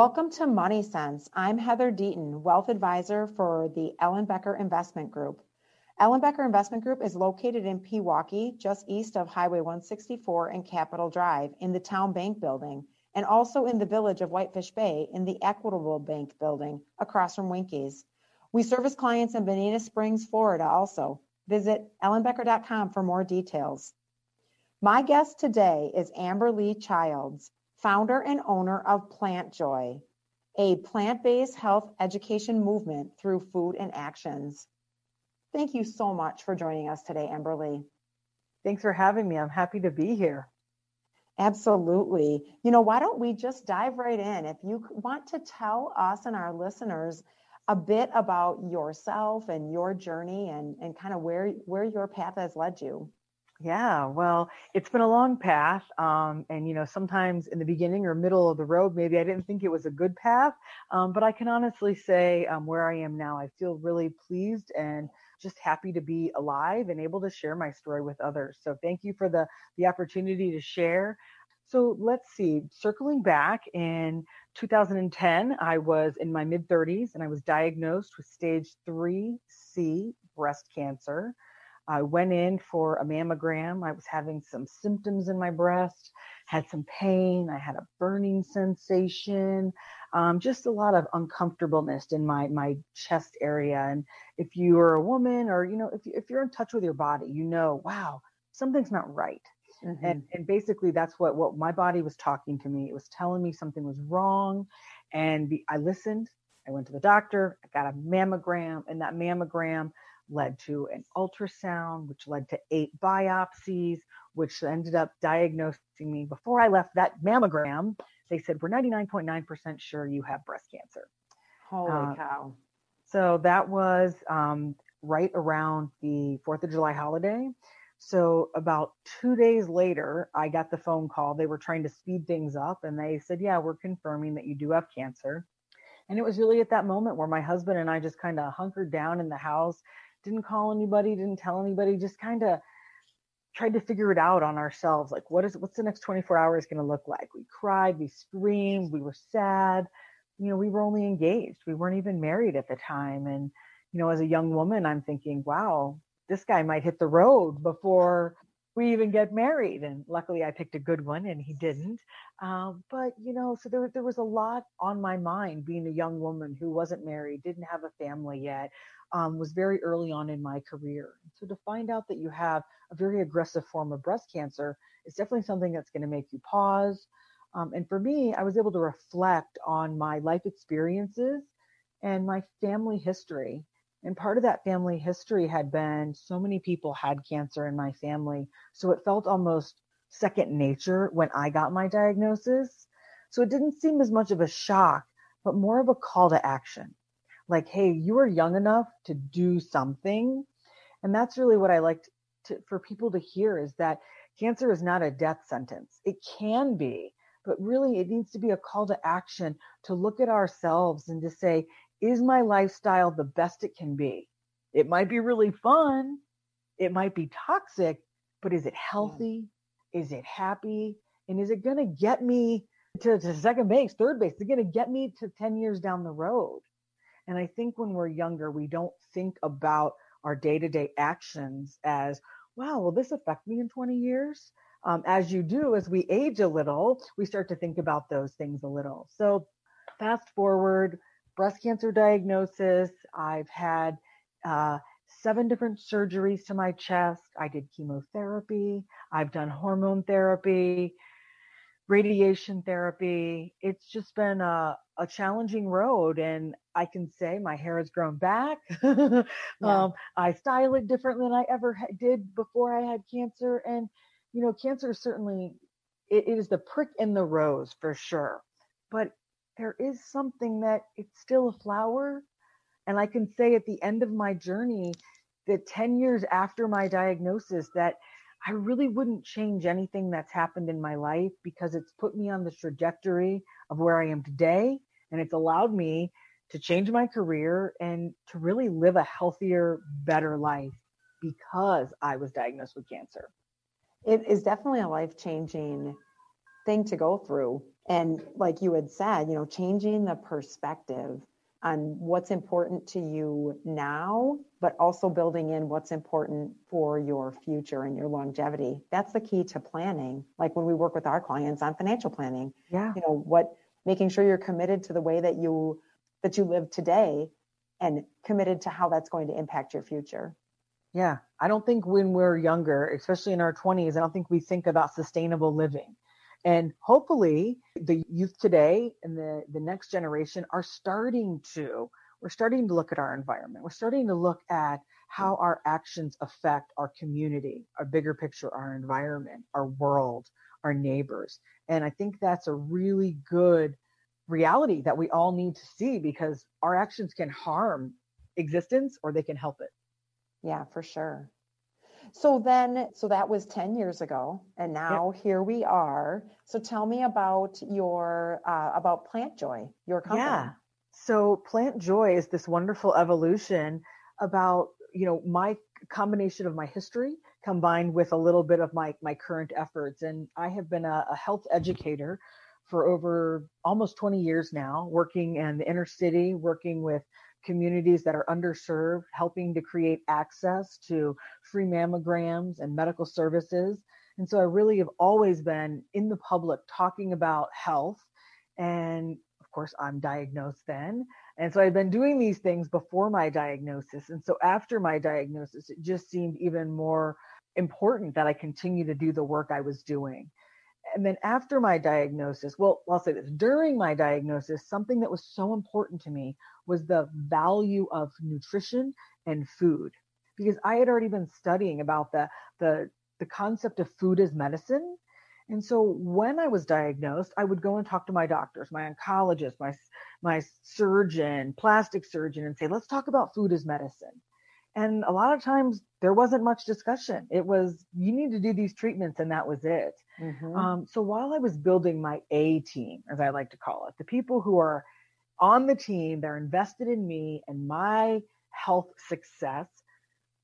Welcome to Money Sense. I'm Heather Deaton, Wealth Advisor for the Ellenbecker Investment Group. Ellenbecker Investment Group is located in Pewaukee, just east of Highway 164 and Capitol Drive in the Town Bank Building, and also in the village of Whitefish Bay in the Equitable Bank Building across from Winkie's. We service clients in Bonita Springs, Florida also. Visit ellenbecker.com for more details. My guest today is Amberlea Childs founder and owner of Plant Joy, a plant based health education movement through food and actions. Thank you so much for joining us today, Amberlea. Thanks for having me. I'm happy to be here. Absolutely. You know, why don't we just dive right in? If you want to tell us and our listeners a bit about yourself and your journey and, and kind of where, where your path has led you. Yeah, well, it's been a long path. Um, and, you know, sometimes in the beginning or middle of the road, maybe I didn't think it was a good path. Um, but I can honestly say um, where I am now, I feel really pleased and just happy to be alive and able to share my story with others. So thank you for the, the opportunity to share. So let's see, circling back in 2010, I was in my mid 30s and I was diagnosed with stage 3C breast cancer. I went in for a mammogram. I was having some symptoms in my breast, had some pain. I had a burning sensation, um, just a lot of uncomfortableness in my my chest area. And if you are a woman, or you know, if if you're in touch with your body, you know, wow, something's not right. Mm-hmm. And, and basically, that's what what my body was talking to me. It was telling me something was wrong, and the, I listened. I went to the doctor. I got a mammogram, and that mammogram led to an ultrasound, which led to eight biopsies, which ended up diagnosing me before I left that mammogram. They said, We're 99.9% sure you have breast cancer. Holy uh, cow. So that was um, right around the 4th of July holiday. So about two days later, I got the phone call. They were trying to speed things up and they said, Yeah, we're confirming that you do have cancer. And it was really at that moment where my husband and I just kind of hunkered down in the house didn't call anybody, didn't tell anybody, just kind of tried to figure it out on ourselves. Like, what is what's the next 24 hours going to look like? We cried, we screamed, we were sad. You know, we were only engaged. We weren't even married at the time. And, you know, as a young woman, I'm thinking, wow, this guy might hit the road before we even get married. And luckily, I picked a good one, and he didn't. Um, but you know, so there there was a lot on my mind being a young woman who wasn't married, didn't have a family yet um, was very early on in my career. So to find out that you have a very aggressive form of breast cancer is definitely something that's going to make you pause. Um, and for me, I was able to reflect on my life experiences and my family history. And part of that family history had been so many people had cancer in my family. So it felt almost second nature when I got my diagnosis. So it didn't seem as much of a shock, but more of a call to action like, hey, you are young enough to do something. And that's really what I like to, for people to hear is that cancer is not a death sentence. It can be, but really it needs to be a call to action to look at ourselves and to say, is my lifestyle the best it can be? It might be really fun. It might be toxic, but is it healthy? Is it happy? And is it going to get me to, to second base, third base? Is it going to get me to 10 years down the road? And I think when we're younger, we don't think about our day to day actions as, wow, will this affect me in 20 years? Um, as you do, as we age a little, we start to think about those things a little. So, fast forward, breast cancer diagnosis. I've had uh, seven different surgeries to my chest. I did chemotherapy. I've done hormone therapy, radiation therapy. It's just been a, a challenging road and I can say my hair has grown back. yeah. um, I style it differently than I ever ha- did before I had cancer. And, you know, cancer is certainly, it, it is the prick in the rose for sure. But there is something that it's still a flower. And I can say at the end of my journey that 10 years after my diagnosis that I really wouldn't change anything that's happened in my life because it's put me on the trajectory of where I am today. And it's allowed me to change my career and to really live a healthier, better life because I was diagnosed with cancer. It is definitely a life changing thing to go through. And like you had said, you know, changing the perspective on what's important to you now, but also building in what's important for your future and your longevity. That's the key to planning. Like when we work with our clients on financial planning. Yeah. You know, what making sure you're committed to the way that you that you live today and committed to how that's going to impact your future. Yeah. I don't think when we're younger, especially in our 20s, I don't think we think about sustainable living. And hopefully the youth today and the, the next generation are starting to, we're starting to look at our environment. We're starting to look at how our actions affect our community, our bigger picture, our environment, our world, our neighbors. And I think that's a really good reality that we all need to see because our actions can harm existence or they can help it. Yeah, for sure. So then, so that was 10 years ago, and now yep. here we are. So tell me about your, uh, about Plant Joy, your company. Yeah. So Plant Joy is this wonderful evolution about, you know, my combination of my history combined with a little bit of my, my current efforts. And I have been a, a health educator for over almost 20 years now, working in the inner city, working with communities that are underserved, helping to create access to free mammograms and medical services. And so I really have always been in the public talking about health. And of course, I'm diagnosed then. And so I've been doing these things before my diagnosis. And so after my diagnosis, it just seemed even more important that I continue to do the work I was doing and then after my diagnosis, well, I'll say this during my diagnosis, something that was so important to me was the value of nutrition and food because I had already been studying about the, the, the concept of food as medicine. And so when I was diagnosed, I would go and talk to my doctors, my oncologist, my, my surgeon, plastic surgeon, and say, let's talk about food as medicine. And a lot of times there wasn't much discussion. It was, you need to do these treatments, and that was it. Mm-hmm. Um, so while I was building my A team, as I like to call it, the people who are on the team, they're invested in me and my health success.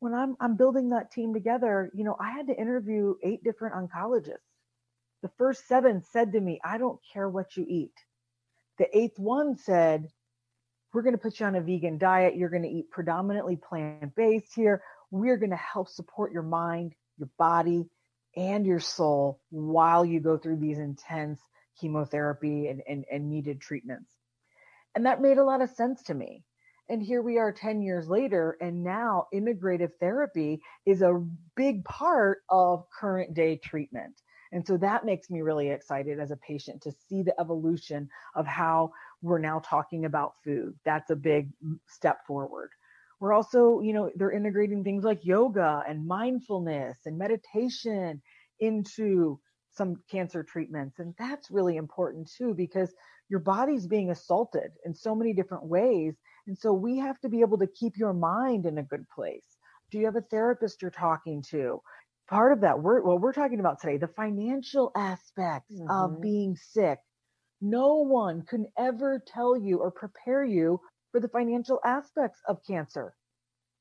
When I'm, I'm building that team together, you know, I had to interview eight different oncologists. The first seven said to me, I don't care what you eat. The eighth one said, we're going to put you on a vegan diet. You're going to eat predominantly plant based here. We're going to help support your mind, your body, and your soul while you go through these intense chemotherapy and, and, and needed treatments. And that made a lot of sense to me. And here we are 10 years later, and now integrative therapy is a big part of current day treatment. And so that makes me really excited as a patient to see the evolution of how we're now talking about food. That's a big mm, step forward. We're also, you know, they're integrating things like yoga and mindfulness and meditation into some cancer treatments. And that's really important too, because your body's being assaulted in so many different ways. And so we have to be able to keep your mind in a good place. Do you have a therapist you're talking to? Part of that, we're, what we're talking about today, the financial aspects mm-hmm. of being sick. No one can ever tell you or prepare you for the financial aspects of cancer,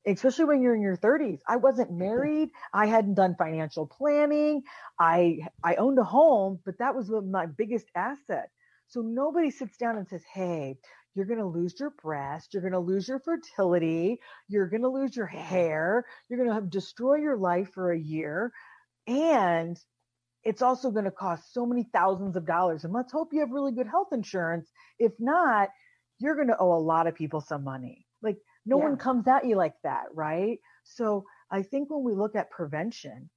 especially when you're in your 30s. I wasn't married. I hadn't done financial planning. I, I owned a home, but that was my biggest asset. So nobody sits down and says, Hey, you're going to lose your breast. You're going to lose your fertility. You're going to lose your hair. You're going to have destroy your life for a year. And it's also going to cost so many thousands of dollars. And let's hope you have really good health insurance. If not, you're going to owe a lot of people some money. Like no yeah. one comes at you like that, right? So I think when we look at prevention,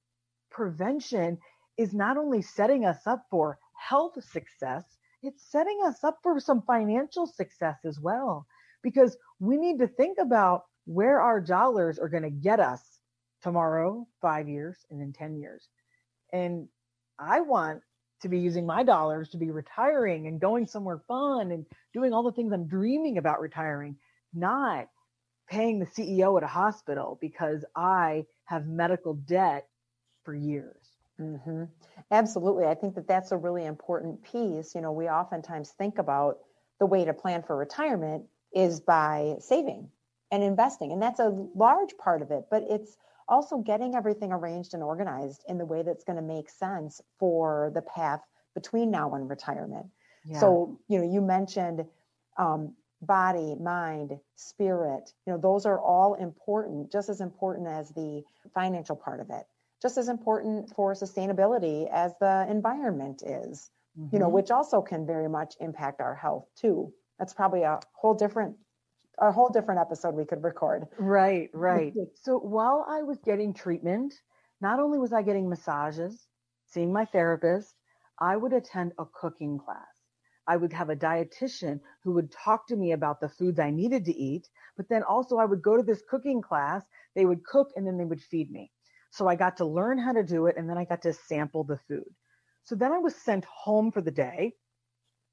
prevention is not only setting us up for health success, it's setting us up for some financial success as well. Because we need to think about where our dollars are going to get us tomorrow, five years, and then 10 years. And I want to be using my dollars to be retiring and going somewhere fun and doing all the things I'm dreaming about retiring, not paying the CEO at a hospital because I have medical debt for years. Mm-hmm. Absolutely. I think that that's a really important piece. You know, we oftentimes think about the way to plan for retirement is by saving and investing. And that's a large part of it, but it's also getting everything arranged and organized in the way that's going to make sense for the path between now and retirement. Yeah. So, you know, you mentioned um, body, mind, spirit, you know, those are all important, just as important as the financial part of it, just as important for sustainability as the environment is, mm-hmm. you know, mm-hmm. which also can very much impact our health too. That's probably a whole different a whole different episode we could record. Right, right. so while I was getting treatment, not only was I getting massages, seeing my therapist, I would attend a cooking class. I would have a dietitian who would talk to me about the foods I needed to eat, but then also I would go to this cooking class, they would cook and then they would feed me. So I got to learn how to do it and then I got to sample the food. So then I was sent home for the day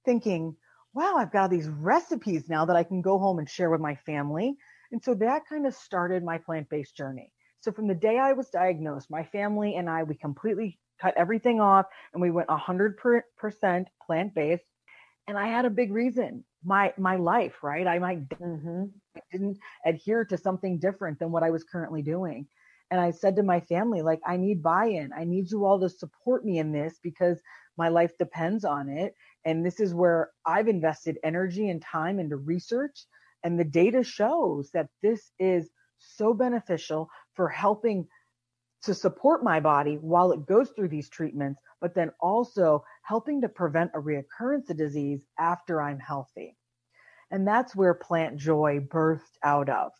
thinking, wow, I've got these recipes now that I can go home and share with my family. And so that kind of started my plant based journey. So from the day I was diagnosed, my family and I, we completely cut everything off and we went 100% plant based. And I had a big reason my my life right i might mm-hmm. didn't adhere to something different than what i was currently doing and i said to my family like i need buy-in i need you all to support me in this because my life depends on it and this is where I've invested energy and time into research. And the data shows that this is so beneficial for helping to support my body while it goes through these treatments, but then also helping to prevent a reoccurrence of disease after I'm healthy. And that's where Plant Joy birthed out of.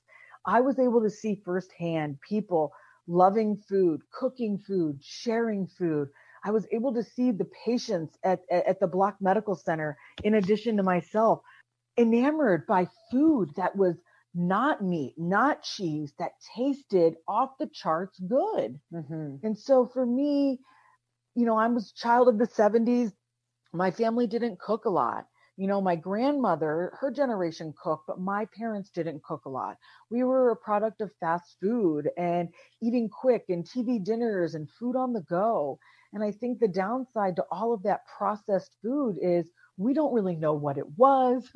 I was able to see firsthand people loving food, cooking food, sharing food, I was able to see the patients at, at, at the Block Medical Center, in addition to myself, enamored by food that was not meat, not cheese, that tasted off the charts good. Mm-hmm. And so for me, you know, I was a child of the 70s. My family didn't cook a lot. You know, my grandmother, her generation cooked, but my parents didn't cook a lot. We were a product of fast food and eating quick and TV dinners and food on the go. And I think the downside to all of that processed food is we don't really know what it was.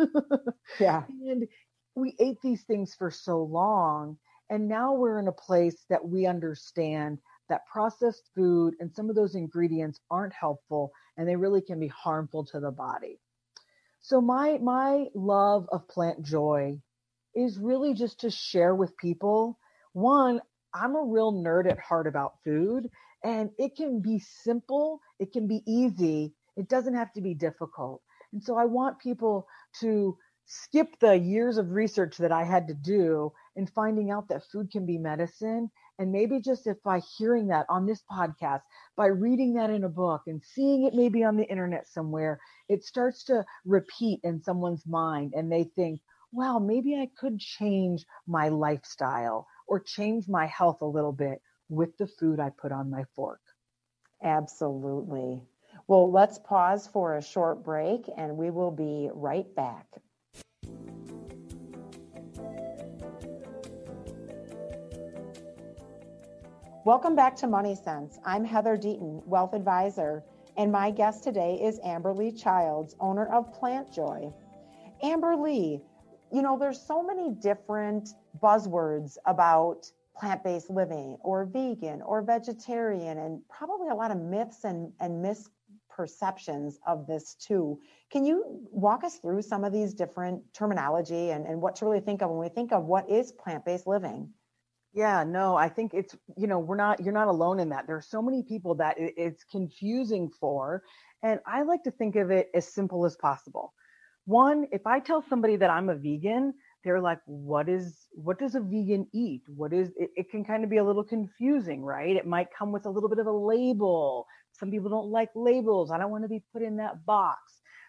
yeah. And we ate these things for so long. And now we're in a place that we understand that processed food and some of those ingredients aren't helpful and they really can be harmful to the body. So my my love of plant joy is really just to share with people. One, I'm a real nerd at heart about food and it can be simple, it can be easy, it doesn't have to be difficult. And so I want people to skip the years of research that I had to do in finding out that food can be medicine. And maybe just if by hearing that on this podcast, by reading that in a book and seeing it maybe on the internet somewhere, it starts to repeat in someone's mind and they think, wow, maybe I could change my lifestyle or change my health a little bit with the food I put on my fork. Absolutely. Well, let's pause for a short break and we will be right back. Welcome back to Money Sense. I'm Heather Deaton, Wealth Advisor, and my guest today is Amberlea Childs, owner of Plant Joy. Amberlea, you know, there's so many different buzzwords about plant based living or vegan or vegetarian, and probably a lot of myths and, and misperceptions of this too. Can you walk us through some of these different terminology and, and what to really think of when we think of what is plant based living? Yeah, no, I think it's, you know, we're not, you're not alone in that. There are so many people that it's confusing for. And I like to think of it as simple as possible. One, if I tell somebody that I'm a vegan, they're like what is what does a vegan eat what is it, it can kind of be a little confusing right it might come with a little bit of a label some people don't like labels i don't want to be put in that box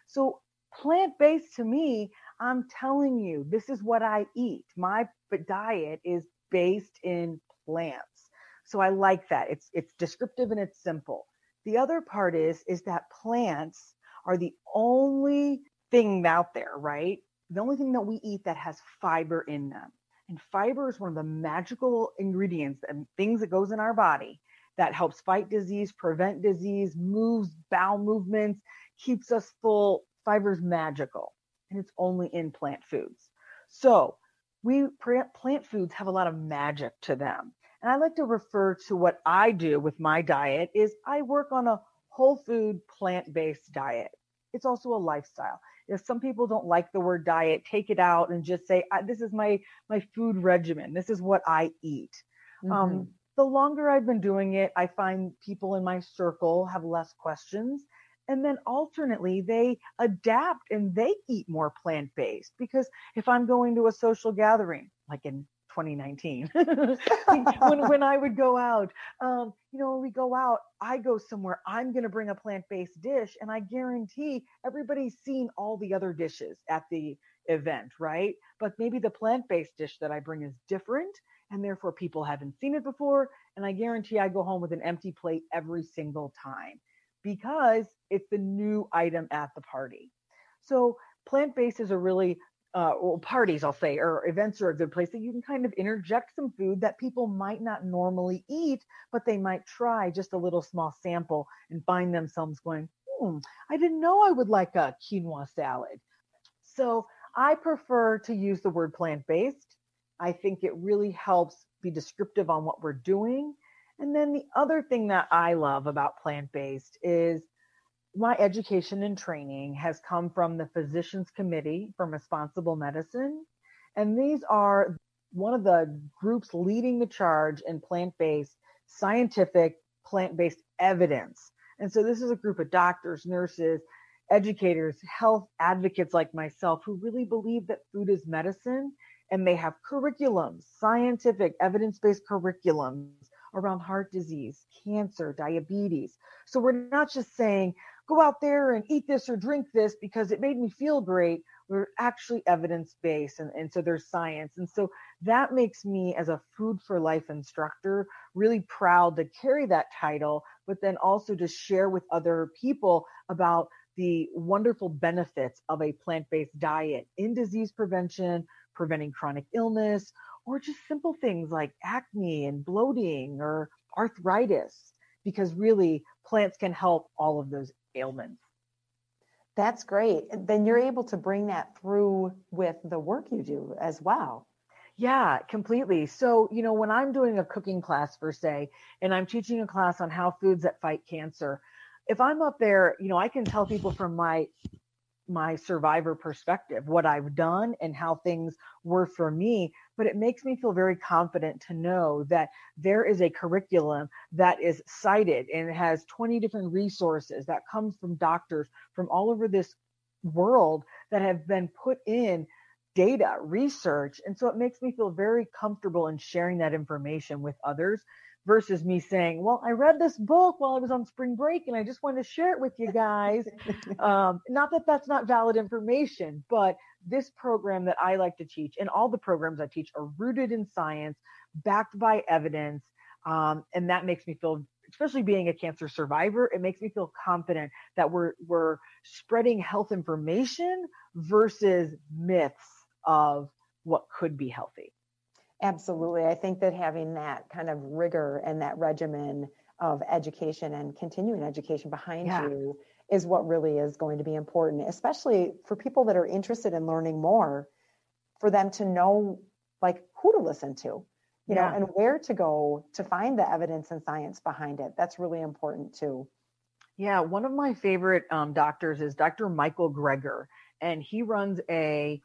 so plant-based to me i'm telling you this is what i eat my diet is based in plants so i like that it's it's descriptive and it's simple The other part is is that plants are the only thing out there, right? The only thing that we eat that has fiber in them. And fiber is one of the magical ingredients and things that goes in our body that helps fight disease, prevent disease, moves bowel movements, keeps us full. Fiber is magical and it's only in plant foods. So we plant foods have a lot of magic to them. And I like to refer to what I do with my diet is I work on a whole food plant-based diet. It's also a lifestyle. If some people don't like the word diet, take it out and just say, this is my, my food regimen. This is what I eat. Mm-hmm. Um, the longer I've been doing it, I find people in my circle have less questions. And then alternately, they adapt and they eat more plant based because if I'm going to a social gathering, like in 2019 when, when I would go out. Um, you know, when we go out, I go somewhere, I'm going to bring a plant based dish, and I guarantee everybody's seen all the other dishes at the event, right? But maybe the plant based dish that I bring is different, and therefore people haven't seen it before. And I guarantee I go home with an empty plate every single time because it's the new item at the party. So plant based is a really uh, well, parties, I'll say, or events are a good place that you can kind of interject some food that people might not normally eat, but they might try just a little small sample and find themselves going, hmm, I didn't know I would like a quinoa salad. So I prefer to use the word plant based. I think it really helps be descriptive on what we're doing. And then the other thing that I love about plant based is my education and training has come from the Physicians Committee for Responsible Medicine. And these are one of the groups leading the charge in plant based, scientific, plant based evidence. And so this is a group of doctors, nurses, educators, health advocates like myself who really believe that food is medicine. And they have curriculums, scientific, evidence based curriculums around heart disease, cancer, diabetes. So we're not just saying, go out there and eat this or drink this because it made me feel great. We're actually evidence based. And, and so there's science. And so that makes me, as a food for life instructor, really proud to carry that title, but then also to share with other people about the wonderful benefits of a plant based diet in disease prevention, preventing chronic illness, or just simple things like acne and bloating or arthritis because really plants can help all of those ailments. That's great. Then you're able to bring that through with the work you do as well. Yeah, completely. So, you know, when I'm doing a cooking class per se, and I'm teaching a class on how foods that fight cancer, if I'm up there, you know, I can tell people from my my survivor perspective, what I've done and how things were for me. But it makes me feel very confident to know that there is a curriculum that is cited and it has 20 different resources that come from doctors from all over this world that have been put in data research. And so it makes me feel very comfortable in sharing that information with others versus me saying, well, I read this book while I was on spring break and I just wanted to share it with you guys. um, not that that's not valid information, but this program that I like to teach and all the programs I teach are rooted in science, backed by evidence. Um, and that makes me feel especially being a cancer survivor, it makes me feel confident that we're we're spreading health information versus myths of what could be healthy. Absolutely. I think that having that kind of rigor and that regimen of education and continuing education behind yeah. you is what really is going to be important, especially for people that are interested in learning more, for them to know like who to listen to, you yeah. know, and where to go to find the evidence and science behind it. That's really important too. Yeah, one of my favorite um, doctors is Dr. Michael Greger, and he runs a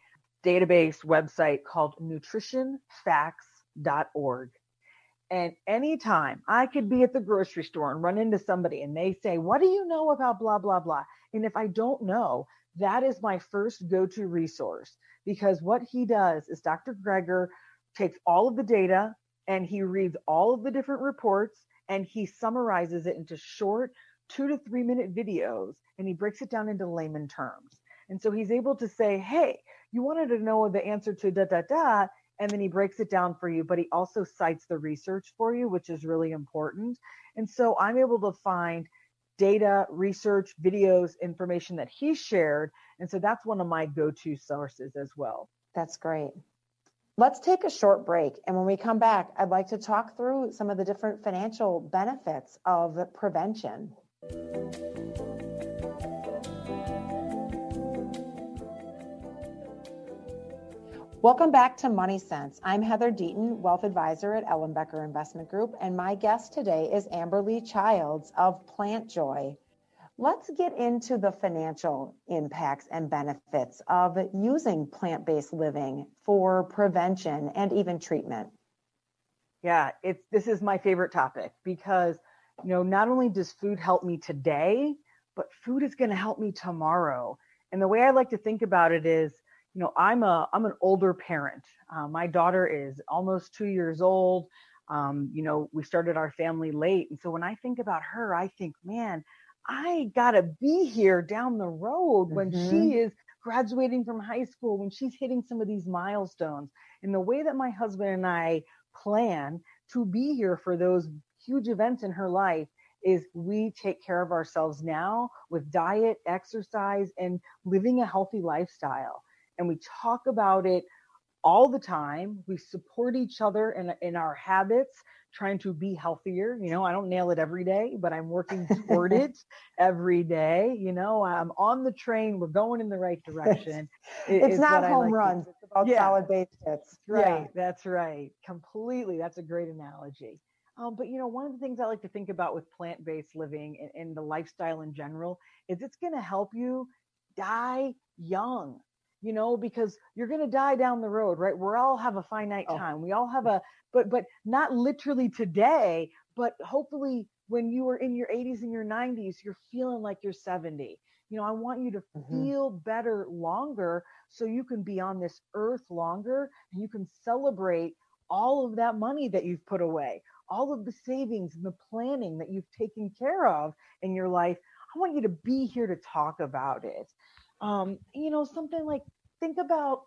database website called nutritionfacts.org. And anytime I could be at the grocery store and run into somebody and they say, What do you know about blah, blah, blah? And if I don't know, that is my first go to resource because what he does is Dr. Greger takes all of the data and he reads all of the different reports and he summarizes it into short two to three minute videos and he breaks it down into layman terms. And so he's able to say, Hey, you wanted to know the answer to da da da and then he breaks it down for you but he also cites the research for you which is really important and so i'm able to find data, research, videos, information that he shared. And so that's one of my go to sources as well. That's great. Let's take a short break. And when we come back, I'd like to talk through some of the different financial benefits of prevention. Welcome back to Money Sense. I'm Heather Deaton, Wealth Advisor at Ellenbecker Investment Group, and my guest today is Amberlea Childs of Plant Joy. Let's get into the financial impacts and benefits of using plant based living for prevention and even treatment. Yeah, it's this is my favorite topic because you know not only does food help me today, but food is going to help me tomorrow. And the way I like to think about it is you know i'm a i'm an older parent. Uh, my daughter is almost two years old. Um, you know we started our family late. And so when i think about her i think man i gotta be here down the road when mm-hmm. she is graduating from high school when she's hitting some of these milestones. And the way that my husband and i plan to be here for those huge events in her life is we take care of ourselves now with diet exercise and living a healthy lifestyle and we talk about it all the time. We support each other in, in our habits, trying to be healthier. You know, I don't nail it every day, but I'm working toward it every day. You know, I'm on the train. We're going in the right direction. it's not home like runs. It's about yeah, solid base hits. Right. Yeah. That's right. Completely. That's a great analogy. Um, but you know, one of the things I like to think about with plant-based living and, and the lifestyle in general is it's going to help you die young you know, because you're going to die down the road, right? We all have a finite oh. time. We all have a, but, but not literally today, but hopefully when you are in your 80s and your 90s, you're feeling like you're 70. You know, I want you to mm-hmm. feel better longer so you can be on this earth longer and you can celebrate all of that money that you've put away, all of the savings and the planning that you've taken care of in your life. I want you to be here to talk about it. Um, you know, something like think about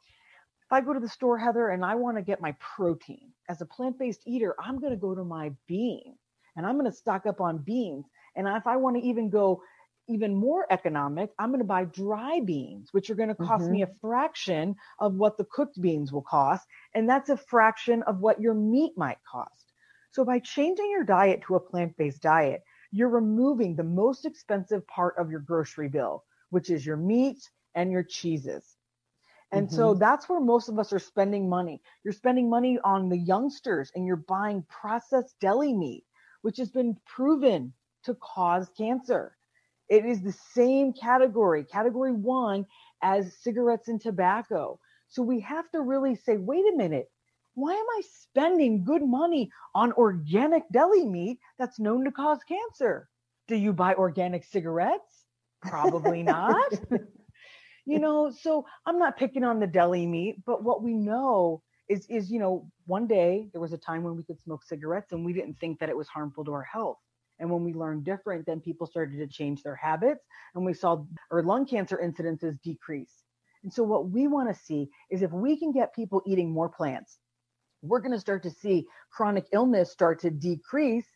if I go to the store, Heather, and I want to get my protein as a plant based eater, I'm going to go to my bean and I'm going to stock up on beans. And if I want to even go even more economic, I'm going to buy dry beans, which are going to cost mm-hmm. me a fraction of what the cooked beans will cost. And that's a fraction of what your meat might cost. So by changing your diet to a plant based diet, you're removing the most expensive part of your grocery bill, which is your meat and your cheeses. And mm-hmm. so that's where most of us are spending money. You're spending money on the youngsters and you're buying processed deli meat, which has been proven to cause cancer. It is the same category, category one, as cigarettes and tobacco. So we have to really say, wait a minute, why am I spending good money on organic deli meat that's known to cause cancer? Do you buy organic cigarettes? Probably not. you know, so I'm not picking on the deli meat, but what we know is is you know, one day there was a time when we could smoke cigarettes and we didn't think that it was harmful to our health. And when we learned different, then people started to change their habits and we saw our lung cancer incidences decrease. And so what we want to see is if we can get people eating more plants, we're going to start to see chronic illness start to decrease.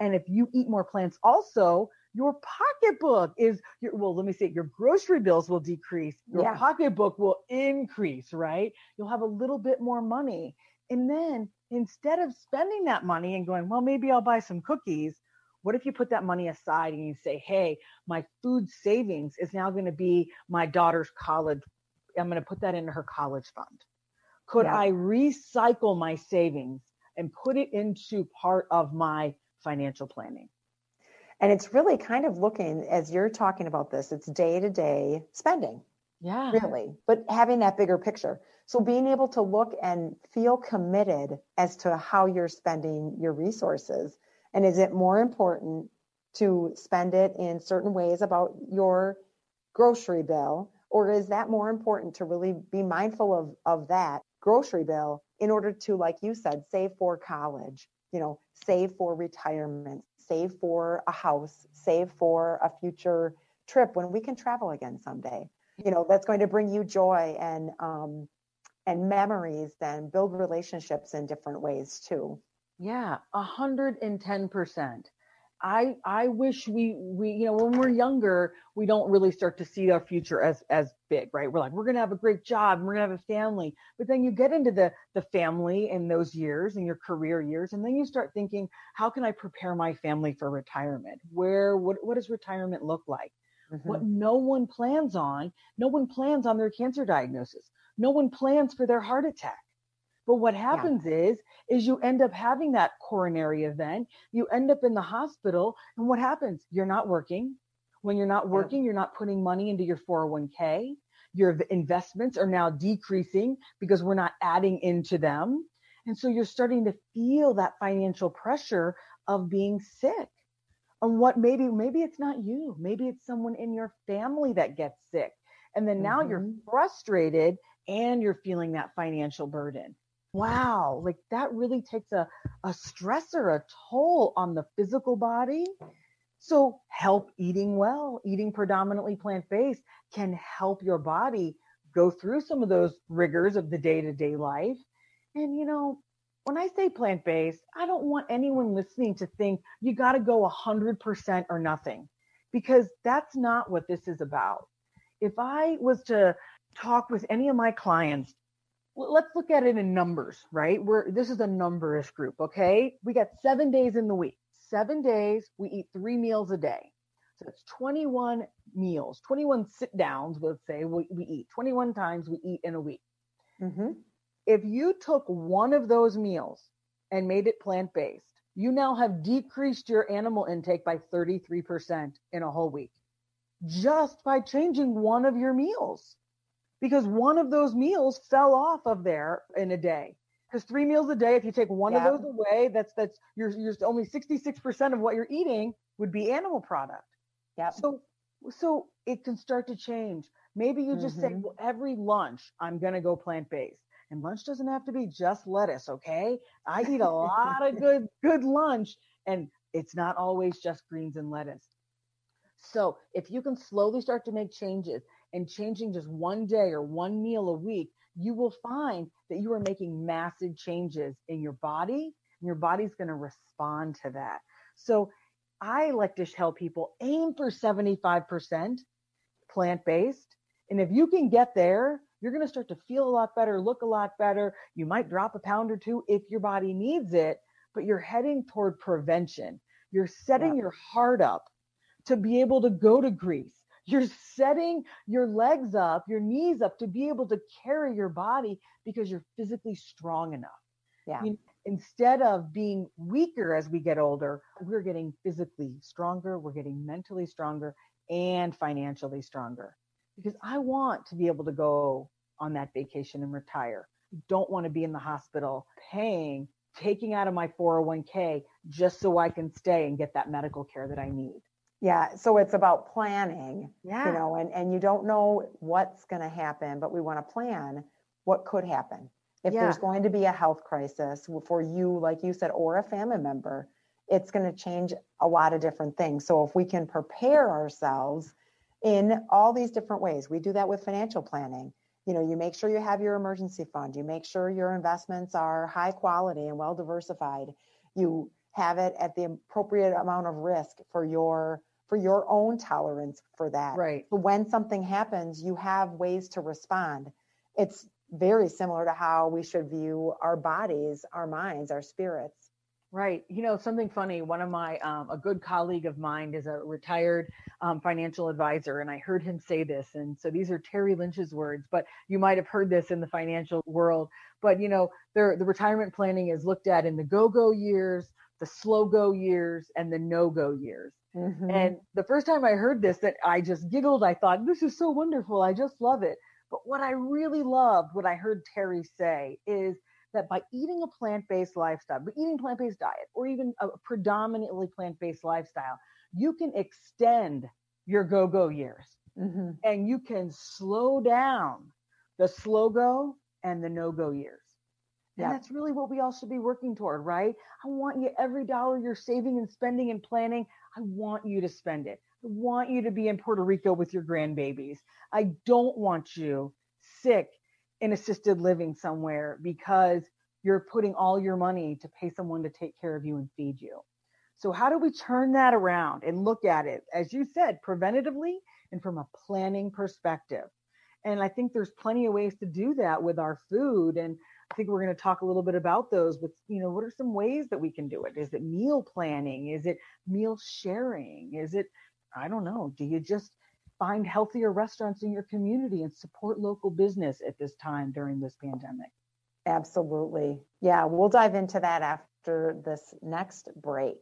And if you eat more plants also, your pocketbook is your, well let me say your grocery bills will decrease your yeah. pocketbook will increase right you'll have a little bit more money and then instead of spending that money and going well maybe i'll buy some cookies what if you put that money aside and you say hey my food savings is now going to be my daughter's college i'm going to put that into her college fund could yeah. i recycle my savings and put it into part of my financial planning and it's really kind of looking, as you're talking about this, it's day to day spending. Yeah. Really. But having that bigger picture. So being able to look and feel committed as to how you're spending your resources. And is it more important to spend it in certain ways about your grocery bill? Or is that more important to really be mindful of, of that grocery bill in order to, like you said, save for college, you know, save for retirement, save for a house, save for a future trip when we can travel again someday. You know, that's going to bring you joy and um, and memories, then build relationships in different ways too. Yeah, a hundred and ten percent. I I wish we we you know when we're younger we don't really start to see our future as as big right? We're like we're gonna have a great job and we're gonna have a family. But then you get into the the family in those years in your career years and then you start thinking how can I prepare my family for retirement? Where what what does retirement look like? Mm-hmm. what no one plans on no one plans on their cancer diagnosis. No one plans for their heart attack but what happens yeah. is, is you end up having that coronary event. You end up in the hospital, and what happens? You're not working. When you're not working, you're not putting money into your 401k. Your investments are now decreasing because we're not adding into them. And so you're starting to feel that financial pressure of being sick. And what maybe, maybe it's not you, maybe it's someone in your family that gets sick. And then now mm-hmm. you're frustrated and you're feeling that financial burden wow, like that really takes a, a stressor, a toll on the physical body. So, help eating well, eating predominantly plant based can help your body go through some of those rigors of the day to day life. And, you know, when I say plant based, I don't want anyone listening to think you got to go 100% or nothing, because that's not what this is about. If I was to talk with any of my clients let's look at it in numbers, right? We're this is a numbers group, okay? We got seven days in the week. Seven days, we eat three meals a day. So it's 21 meals, 21 sit downs, let's say we, we eat 21 times we eat in a week. Mm-hmm. If you took one of those meals and made it plant based, you now have decreased your animal intake by 33% in a whole week just by changing one of your meals because one of those meals fell off of there in a day. Because three meals a day, if you take one yeah. of those away, that's that's you're you're only 66% of what you're eating would be animal product. Yeah. So so it can start to change. Maybe you just mm-hmm. say, well, every lunch I'm gonna go plant based. And lunch doesn't have to be just lettuce, okay? I eat a lot of good good lunch, and it's not always just greens and lettuce. So if you can slowly start to make changes and changing just one day or one meal a week, you will find that you are making massive changes in your body and your body's going to respond to that. So I like to tell people aim for 75% plant based. And if you can get there, you're going to start to feel a lot better, look a lot better. You might drop a pound or two if your body needs it, but you're heading toward prevention. You're setting yeah. your heart up to be able to go to Greece, you're setting your legs up, your knees up to be able to carry your body because you're physically strong enough. Yeah. I mean, instead of being weaker as we get older, we're getting physically stronger, we're getting mentally stronger, and financially stronger. Because I want to be able to go on that vacation and retire. Don't want to be in the hospital paying, taking out of my 401k just so I can stay and get that medical care that I need. Yeah, so it's about planning, yeah. you know, and, and you don't know what's going to happen, but we want to plan what could happen. If yeah. there's going to be a health crisis for you, like you said, or a family member, it's going to change a lot of different things. So if we can prepare ourselves in all these different ways, we do that with financial planning. You know, you make sure you have your emergency fund, you make sure your investments are high quality and well diversified. You have it at the appropriate amount of risk for your for your own tolerance for that. Right. But when something happens, you have ways to respond. It's very similar to how we should view our bodies, our minds, our spirits. Right. You know, something funny. One of my, um, a good colleague of mine is a retired um, financial advisor, and I heard him say this. And so these are Terry Lynch's words, but you might have heard this in the financial world. But, you know, the retirement planning is looked at in the go go years, the slow go years, and the no go years. Mm-hmm. And the first time I heard this, that I just giggled. I thought, this is so wonderful. I just love it. But what I really loved, what I heard Terry say, is that by eating a plant-based lifestyle, by eating plant-based diet, or even a predominantly plant-based lifestyle, you can extend your go-go years, mm-hmm. and you can slow down the slow go and the no-go years. And that's really what we all should be working toward, right? I want you every dollar you're saving and spending and planning, I want you to spend it. I want you to be in Puerto Rico with your grandbabies. I don't want you sick in assisted living somewhere because you're putting all your money to pay someone to take care of you and feed you. So, how do we turn that around and look at it, as you said, preventatively and from a planning perspective? And I think there's plenty of ways to do that with our food. And I think we're going to talk a little bit about those. But, you know, what are some ways that we can do it? Is it meal planning? Is it meal sharing? Is it, I don't know, do you just find healthier restaurants in your community and support local business at this time during this pandemic? Absolutely. Yeah, we'll dive into that after this next break.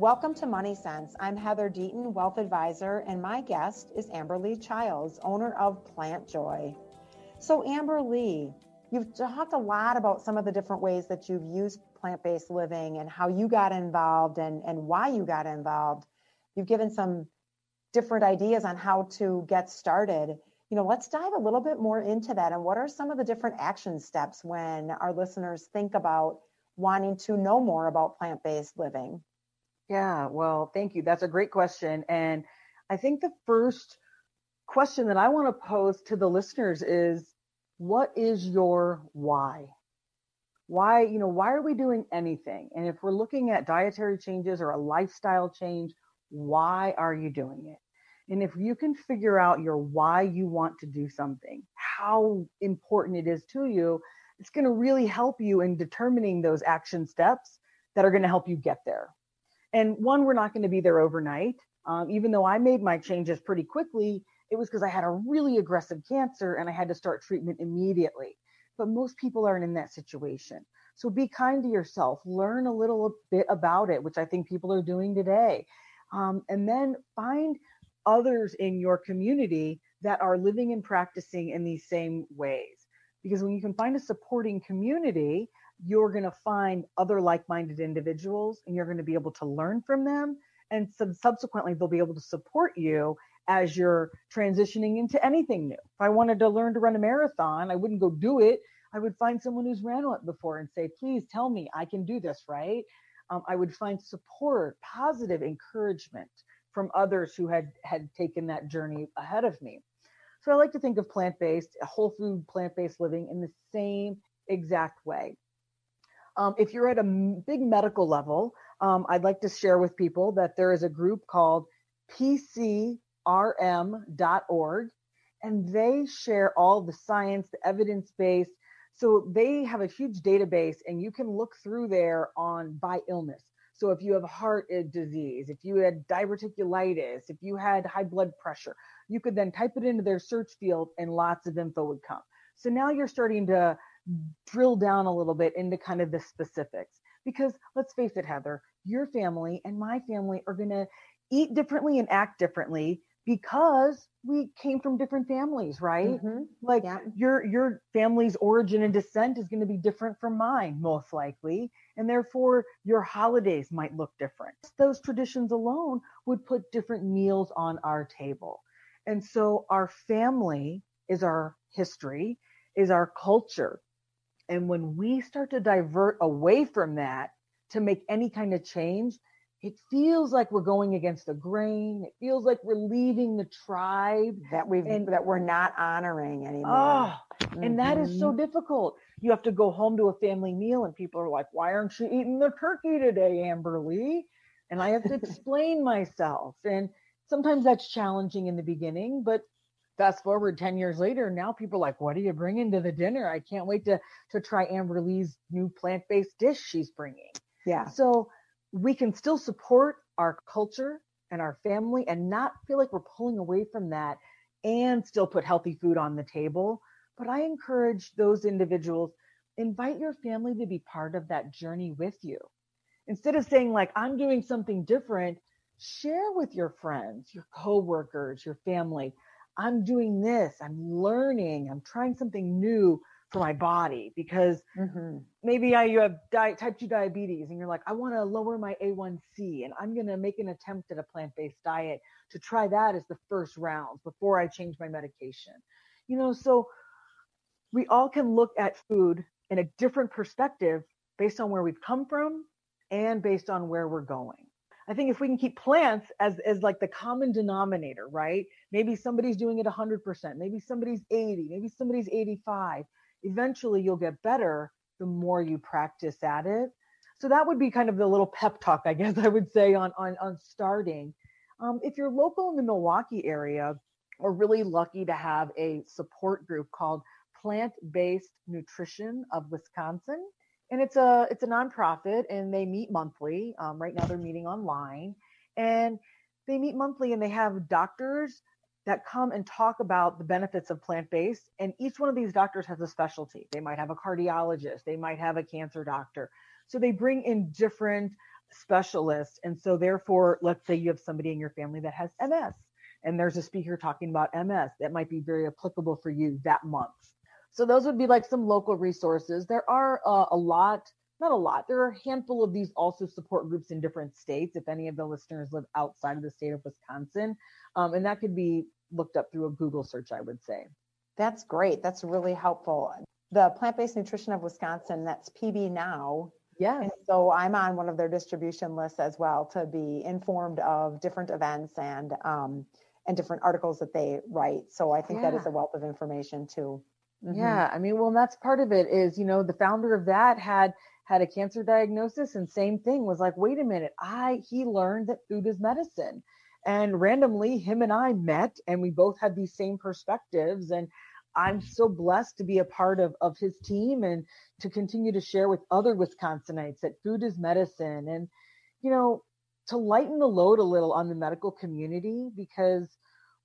Welcome to Money Sense. I'm Heather Deaton, wealth advisor, and my guest is Amberlea Childs, owner of Plant Joy. So, Amberlea, you've talked a lot about some of the different ways that you've used plant based living and how you got involved and, and why you got involved. You've given some different ideas on how to get started. You know, let's dive a little bit more into that. And what are some of the different action steps when our listeners think about wanting to know more about plant based living? Yeah, well, thank you. That's a great question. And I think the first question that I want to pose to the listeners is what is your why? Why, you know, why are we doing anything? And if we're looking at dietary changes or a lifestyle change, why are you doing it? And if you can figure out your why you want to do something, how important it is to you, it's going to really help you in determining those action steps that are going to help you get there. And one, we're not going to be there overnight. Um, even though I made my changes pretty quickly, it was because I had a really aggressive cancer and I had to start treatment immediately. But most people aren't in that situation. So be kind to yourself, learn a little bit about it, which I think people are doing today. Um, and then find others in your community that are living and practicing in these same ways. Because when you can find a supporting community, you're going to find other like-minded individuals and you're going to be able to learn from them. And sub- subsequently they'll be able to support you as you're transitioning into anything new. If i wanted to learn to run a marathon i wouldn't go do it. I would find someone who's ran it before and say please tell me i can do this right? Um, i would find support positive encouragement from others who had had taken that journey ahead of me. So i like to think of plant-based whole food plant-based living in the same exact way um, if you're at a big medical level, um, I'd like to share with people that there is a group called PCRM.org, and they share all the science, the evidence base. So they have a huge database, and you can look through there on by illness. So if you have heart disease, if you had diverticulitis, if you had high blood pressure, you could then type it into their search field, and lots of info would come. So now you're starting to drill down a little bit into kind of the specifics. Because let's face it, Heather, your family and my family are going to eat differently and act differently because we came from different families, right? Mm-hmm. Like yeah. your your family's origin and descent is going to be different from mine, most likely, and therefore your holidays might look different. Those traditions alone would put different meals on our table. And so our family is our history, is our culture, and when we start to divert away from that to make any kind of change, it feels like we're going against the grain. It feels like we're leaving the tribe that we that we're not honoring anymore. Oh, mm-hmm. and that is so mm-hmm. difficult. You have to go home to a family meal, and people are like, "Why aren't you eating the turkey today, Amberlea?" And I have to explain myself, and sometimes that's challenging in the beginning, but fast forward 10 years later now people are like what are you bringing to the dinner? I can't wait to to try Amberlea's new plant-based dish she's bringing. Yeah. So we can still support our culture and our family and not feel like we're pulling away from that and still put healthy food on the table. But i encourage those individuals invite your family to be part of that journey with you. Instead of saying like i'm doing something different share with your friends your coworkers your family I'm doing this, I'm learning, I'm trying something new for my body because mm-hmm. maybe I, you have di- type 2 diabetes and you're like, I want to lower my A1C and I'm going to make an attempt at a plant based diet to try that as the first round before I change my medication. You know, so we all can look at food in a different perspective based on where we've come from and based on where we're going. I think if we can keep plants as as like the common denominator, right? Maybe somebody's doing it 100%, maybe somebody's 80, maybe somebody's 85. Eventually you'll get better the more you practice at it. So that would be kind of the little pep talk, I guess I would say on on on starting. Um, if you're local in the Milwaukee area, we're really lucky to have a support group called Plant-Based Nutrition of Wisconsin and it's a it's a nonprofit and they meet monthly. Um, right now they're meeting online. And they meet monthly and they have doctors that come and talk about the benefits of plant-based. And each one of these doctors has a specialty. They might have a cardiologist. They might have a cancer doctor. So they bring in different specialists. And so therefore let's say you have somebody in your family that has ms and there's a speaker talking about ms that might be very applicable for you that month so those would be like some local resources. There are uh, a lot, not a lot, there are a handful of these also support groups in different states. If any of the listeners live outside of the state of Wisconsin, um, and that could be looked up through a Google search, I would say. That's great. That's really helpful. The Plant Based Nutrition of Wisconsin, that's PB Now. Yeah. And so I'm on one of their distribution lists as well to be informed of different events and um, and different articles that they write. So I think yeah. that is a wealth of information too. Mm-hmm. Yeah, I mean, well, that's part of it is, you know, the founder of that had had a cancer diagnosis and same thing was like, wait a minute, I he learned that food is medicine. And randomly him and I met and we both had these same perspectives and I'm so blessed to be a part of of his team and to continue to share with other Wisconsinites that food is medicine and you know, to lighten the load a little on the medical community because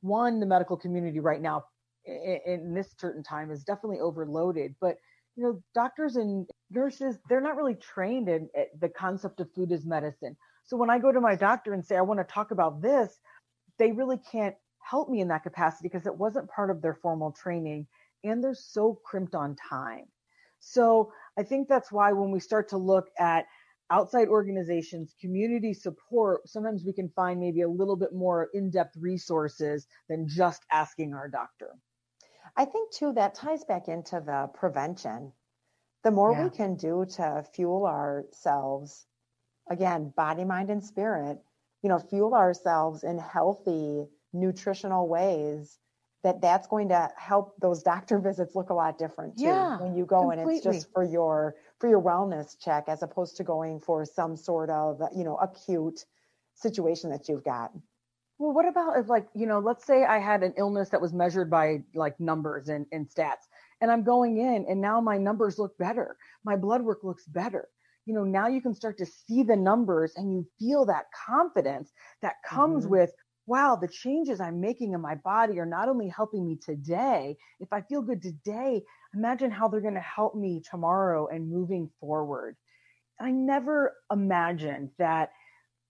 one the medical community right now in, in this certain time is definitely overloaded. But you know, doctors and nurses, they're not really trained in eh, the concept of food as medicine. So when I go to my doctor and say, I want to talk about this, they really can't help me in that capacity because it wasn't part of their formal training and they're so crimped on time. So I think that's why when we start to look at outside organizations, community support, sometimes we can find maybe a little bit more in depth resources than just asking our doctor. I think too that ties back into the prevention. The more yeah. we can do to fuel ourselves, again, body, mind, and spirit, you know, fuel ourselves in healthy, nutritional ways, that that's going to help those doctor visits look a lot different too yeah, when you go completely. and it's just for your for your wellness check as opposed to going for some sort of you know acute situation that you've got well, what about if like, you know, let's say I had an illness that was measured by like numbers and, and stats and I'm going in and now my numbers look better. My blood work looks better. You know, now you can start to see the numbers and you feel that confidence that comes mm-hmm. with, wow, the changes I'm making in my body are not only helping me today. If I feel good today, imagine how they're going to help me tomorrow and moving forward. I never imagined that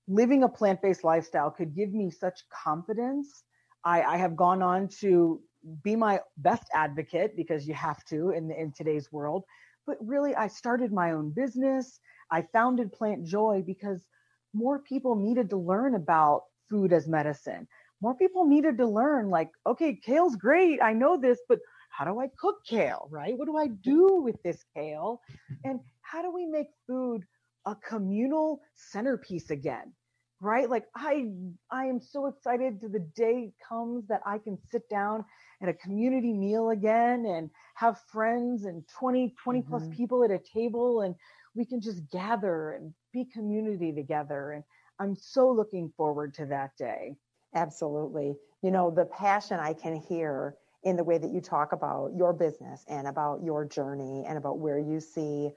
living a plant based lifestyle could give me such confidence. I, I, have gone on to be my best advocate because you have to in, in today's world. But really, I started my own business. I founded Plant Joy because more people needed to learn about food as medicine. More people needed to learn, like, okay, kale's great. I know this, but how do I cook kale, right? What do I do with this kale? And how do we make food a communal centerpiece again right? Like i i am so excited to the day comes that i can sit down at a community meal again and have friends and 20 20 mm-hmm. plus people at a table and we can just gather and be community together and i'm so looking forward to that day. Absolutely. You know the passion i can hear in the way that you talk about your business and about your journey and about where you see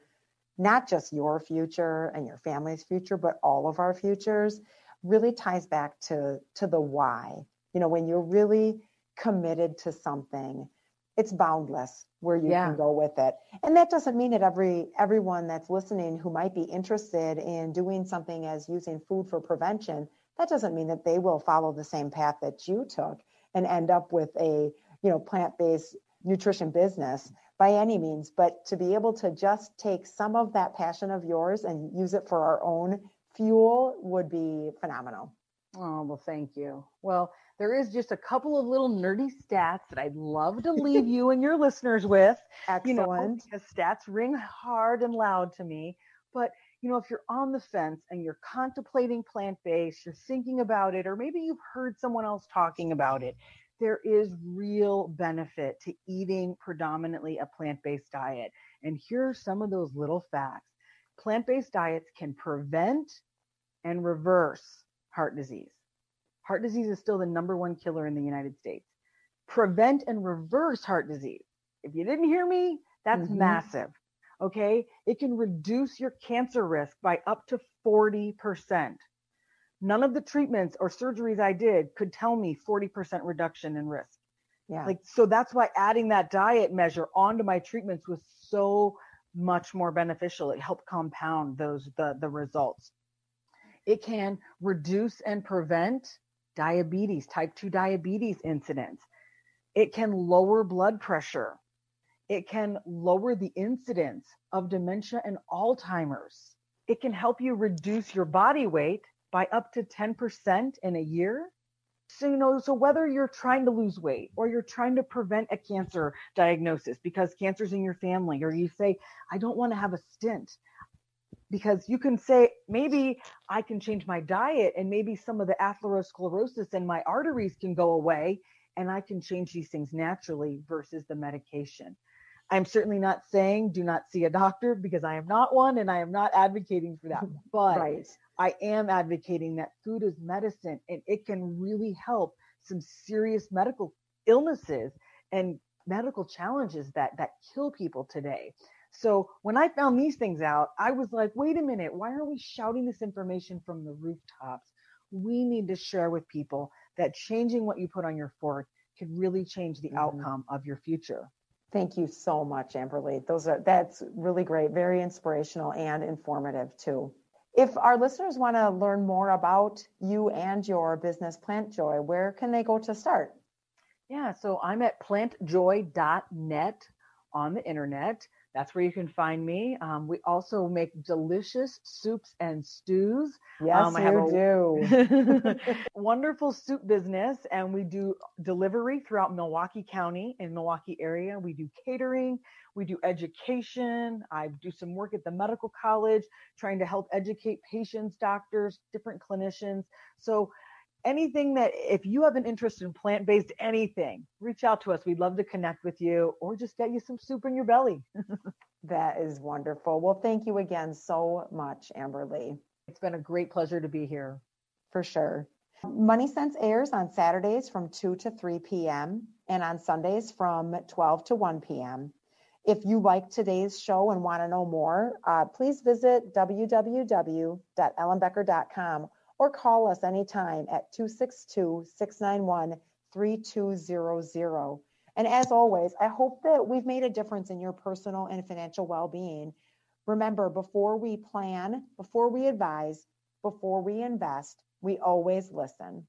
not just your future and your family's future, but all of our futures, really ties back to, to the why. You know, when you're really committed to something, it's boundless where you yeah. can go with it. And that doesn't mean that every everyone that's listening who might be interested in doing something as using food for prevention, that doesn't mean that they will follow the same path that you took and end up with a, you know, plant-based nutrition business by any means, but to be able to just take some of that passion of yours and use it for our own fuel would be phenomenal. Oh, well, thank you. Well, there is just a couple of little nerdy stats that I'd love to leave you and your listeners with. Excellent. You know, because stats ring hard and loud to me. But you know, if you're on the fence and you're contemplating plant based, you're thinking about it, or maybe you've heard someone else talking about it, there is real benefit to eating predominantly a plant based diet. And here are some of those little facts plant based diets can prevent and reverse heart disease. Heart disease is still the number one killer in the United States. Prevent and reverse heart disease. If you didn't hear me, that's mm-hmm. massive. Okay. It can reduce your cancer risk by up to 40%. None of the treatments or surgeries I did could tell me 40% reduction in risk. Yeah. Like, so that's why adding that diet measure onto my treatments was so much more beneficial. It helped compound those, the, the results. It can reduce and prevent diabetes, type 2 diabetes incidence. It can lower blood pressure. It can lower the incidence of dementia and Alzheimer's. It can help you reduce your body weight by up to 10% in a year. So, you know, so whether you're trying to lose weight or you're trying to prevent a cancer diagnosis because cancer's in your family, or you say, I don't want to have a stint, because you can say, maybe I can change my diet and maybe some of the atherosclerosis in my arteries can go away and I can change these things naturally versus the medication. I'm certainly not saying do not see a doctor because I am not one and I am not advocating for that. But right. I am advocating that food is medicine and it can really help some serious medical illnesses and medical challenges that that kill people today. So when I found these things out, I was like, wait a minute, why are we shouting this information from the rooftops? We need to share with people that changing what you put on your fork could really change the mm-hmm. outcome of your future. Thank you so much, Amberlea. Those are that's really great, very inspirational and informative too. If our listeners want to learn more about you and your business Plant Joy, where can they go to start? Yeah, so I'm at plantjoy.net on the internet. That's where you can find me. Um, we also make delicious soups and stews. Yes, um, I have you a do. wonderful soup business, and we do delivery throughout Milwaukee County in Milwaukee area. We do catering, we do education. I do some work at the medical college, trying to help educate patients, doctors, different clinicians. So anything that if you have an interest in plant-based anything reach out to us. We'd love to connect with you or just get you some soup in your belly. That is wonderful. Well thank you again so much Amberlea. It's been a great pleasure to be here. For sure. Money sense airs on saturdays from 2 to 3 p.m and on sundays from 12 to 1 p.m if you like today's show and want to know more uh, please visit www.ellenbecker.com or call us anytime at 262 691 3200. And as always, I hope that we've made a difference in your personal and financial well being. Remember, before we plan, before we advise, before we invest, we always listen.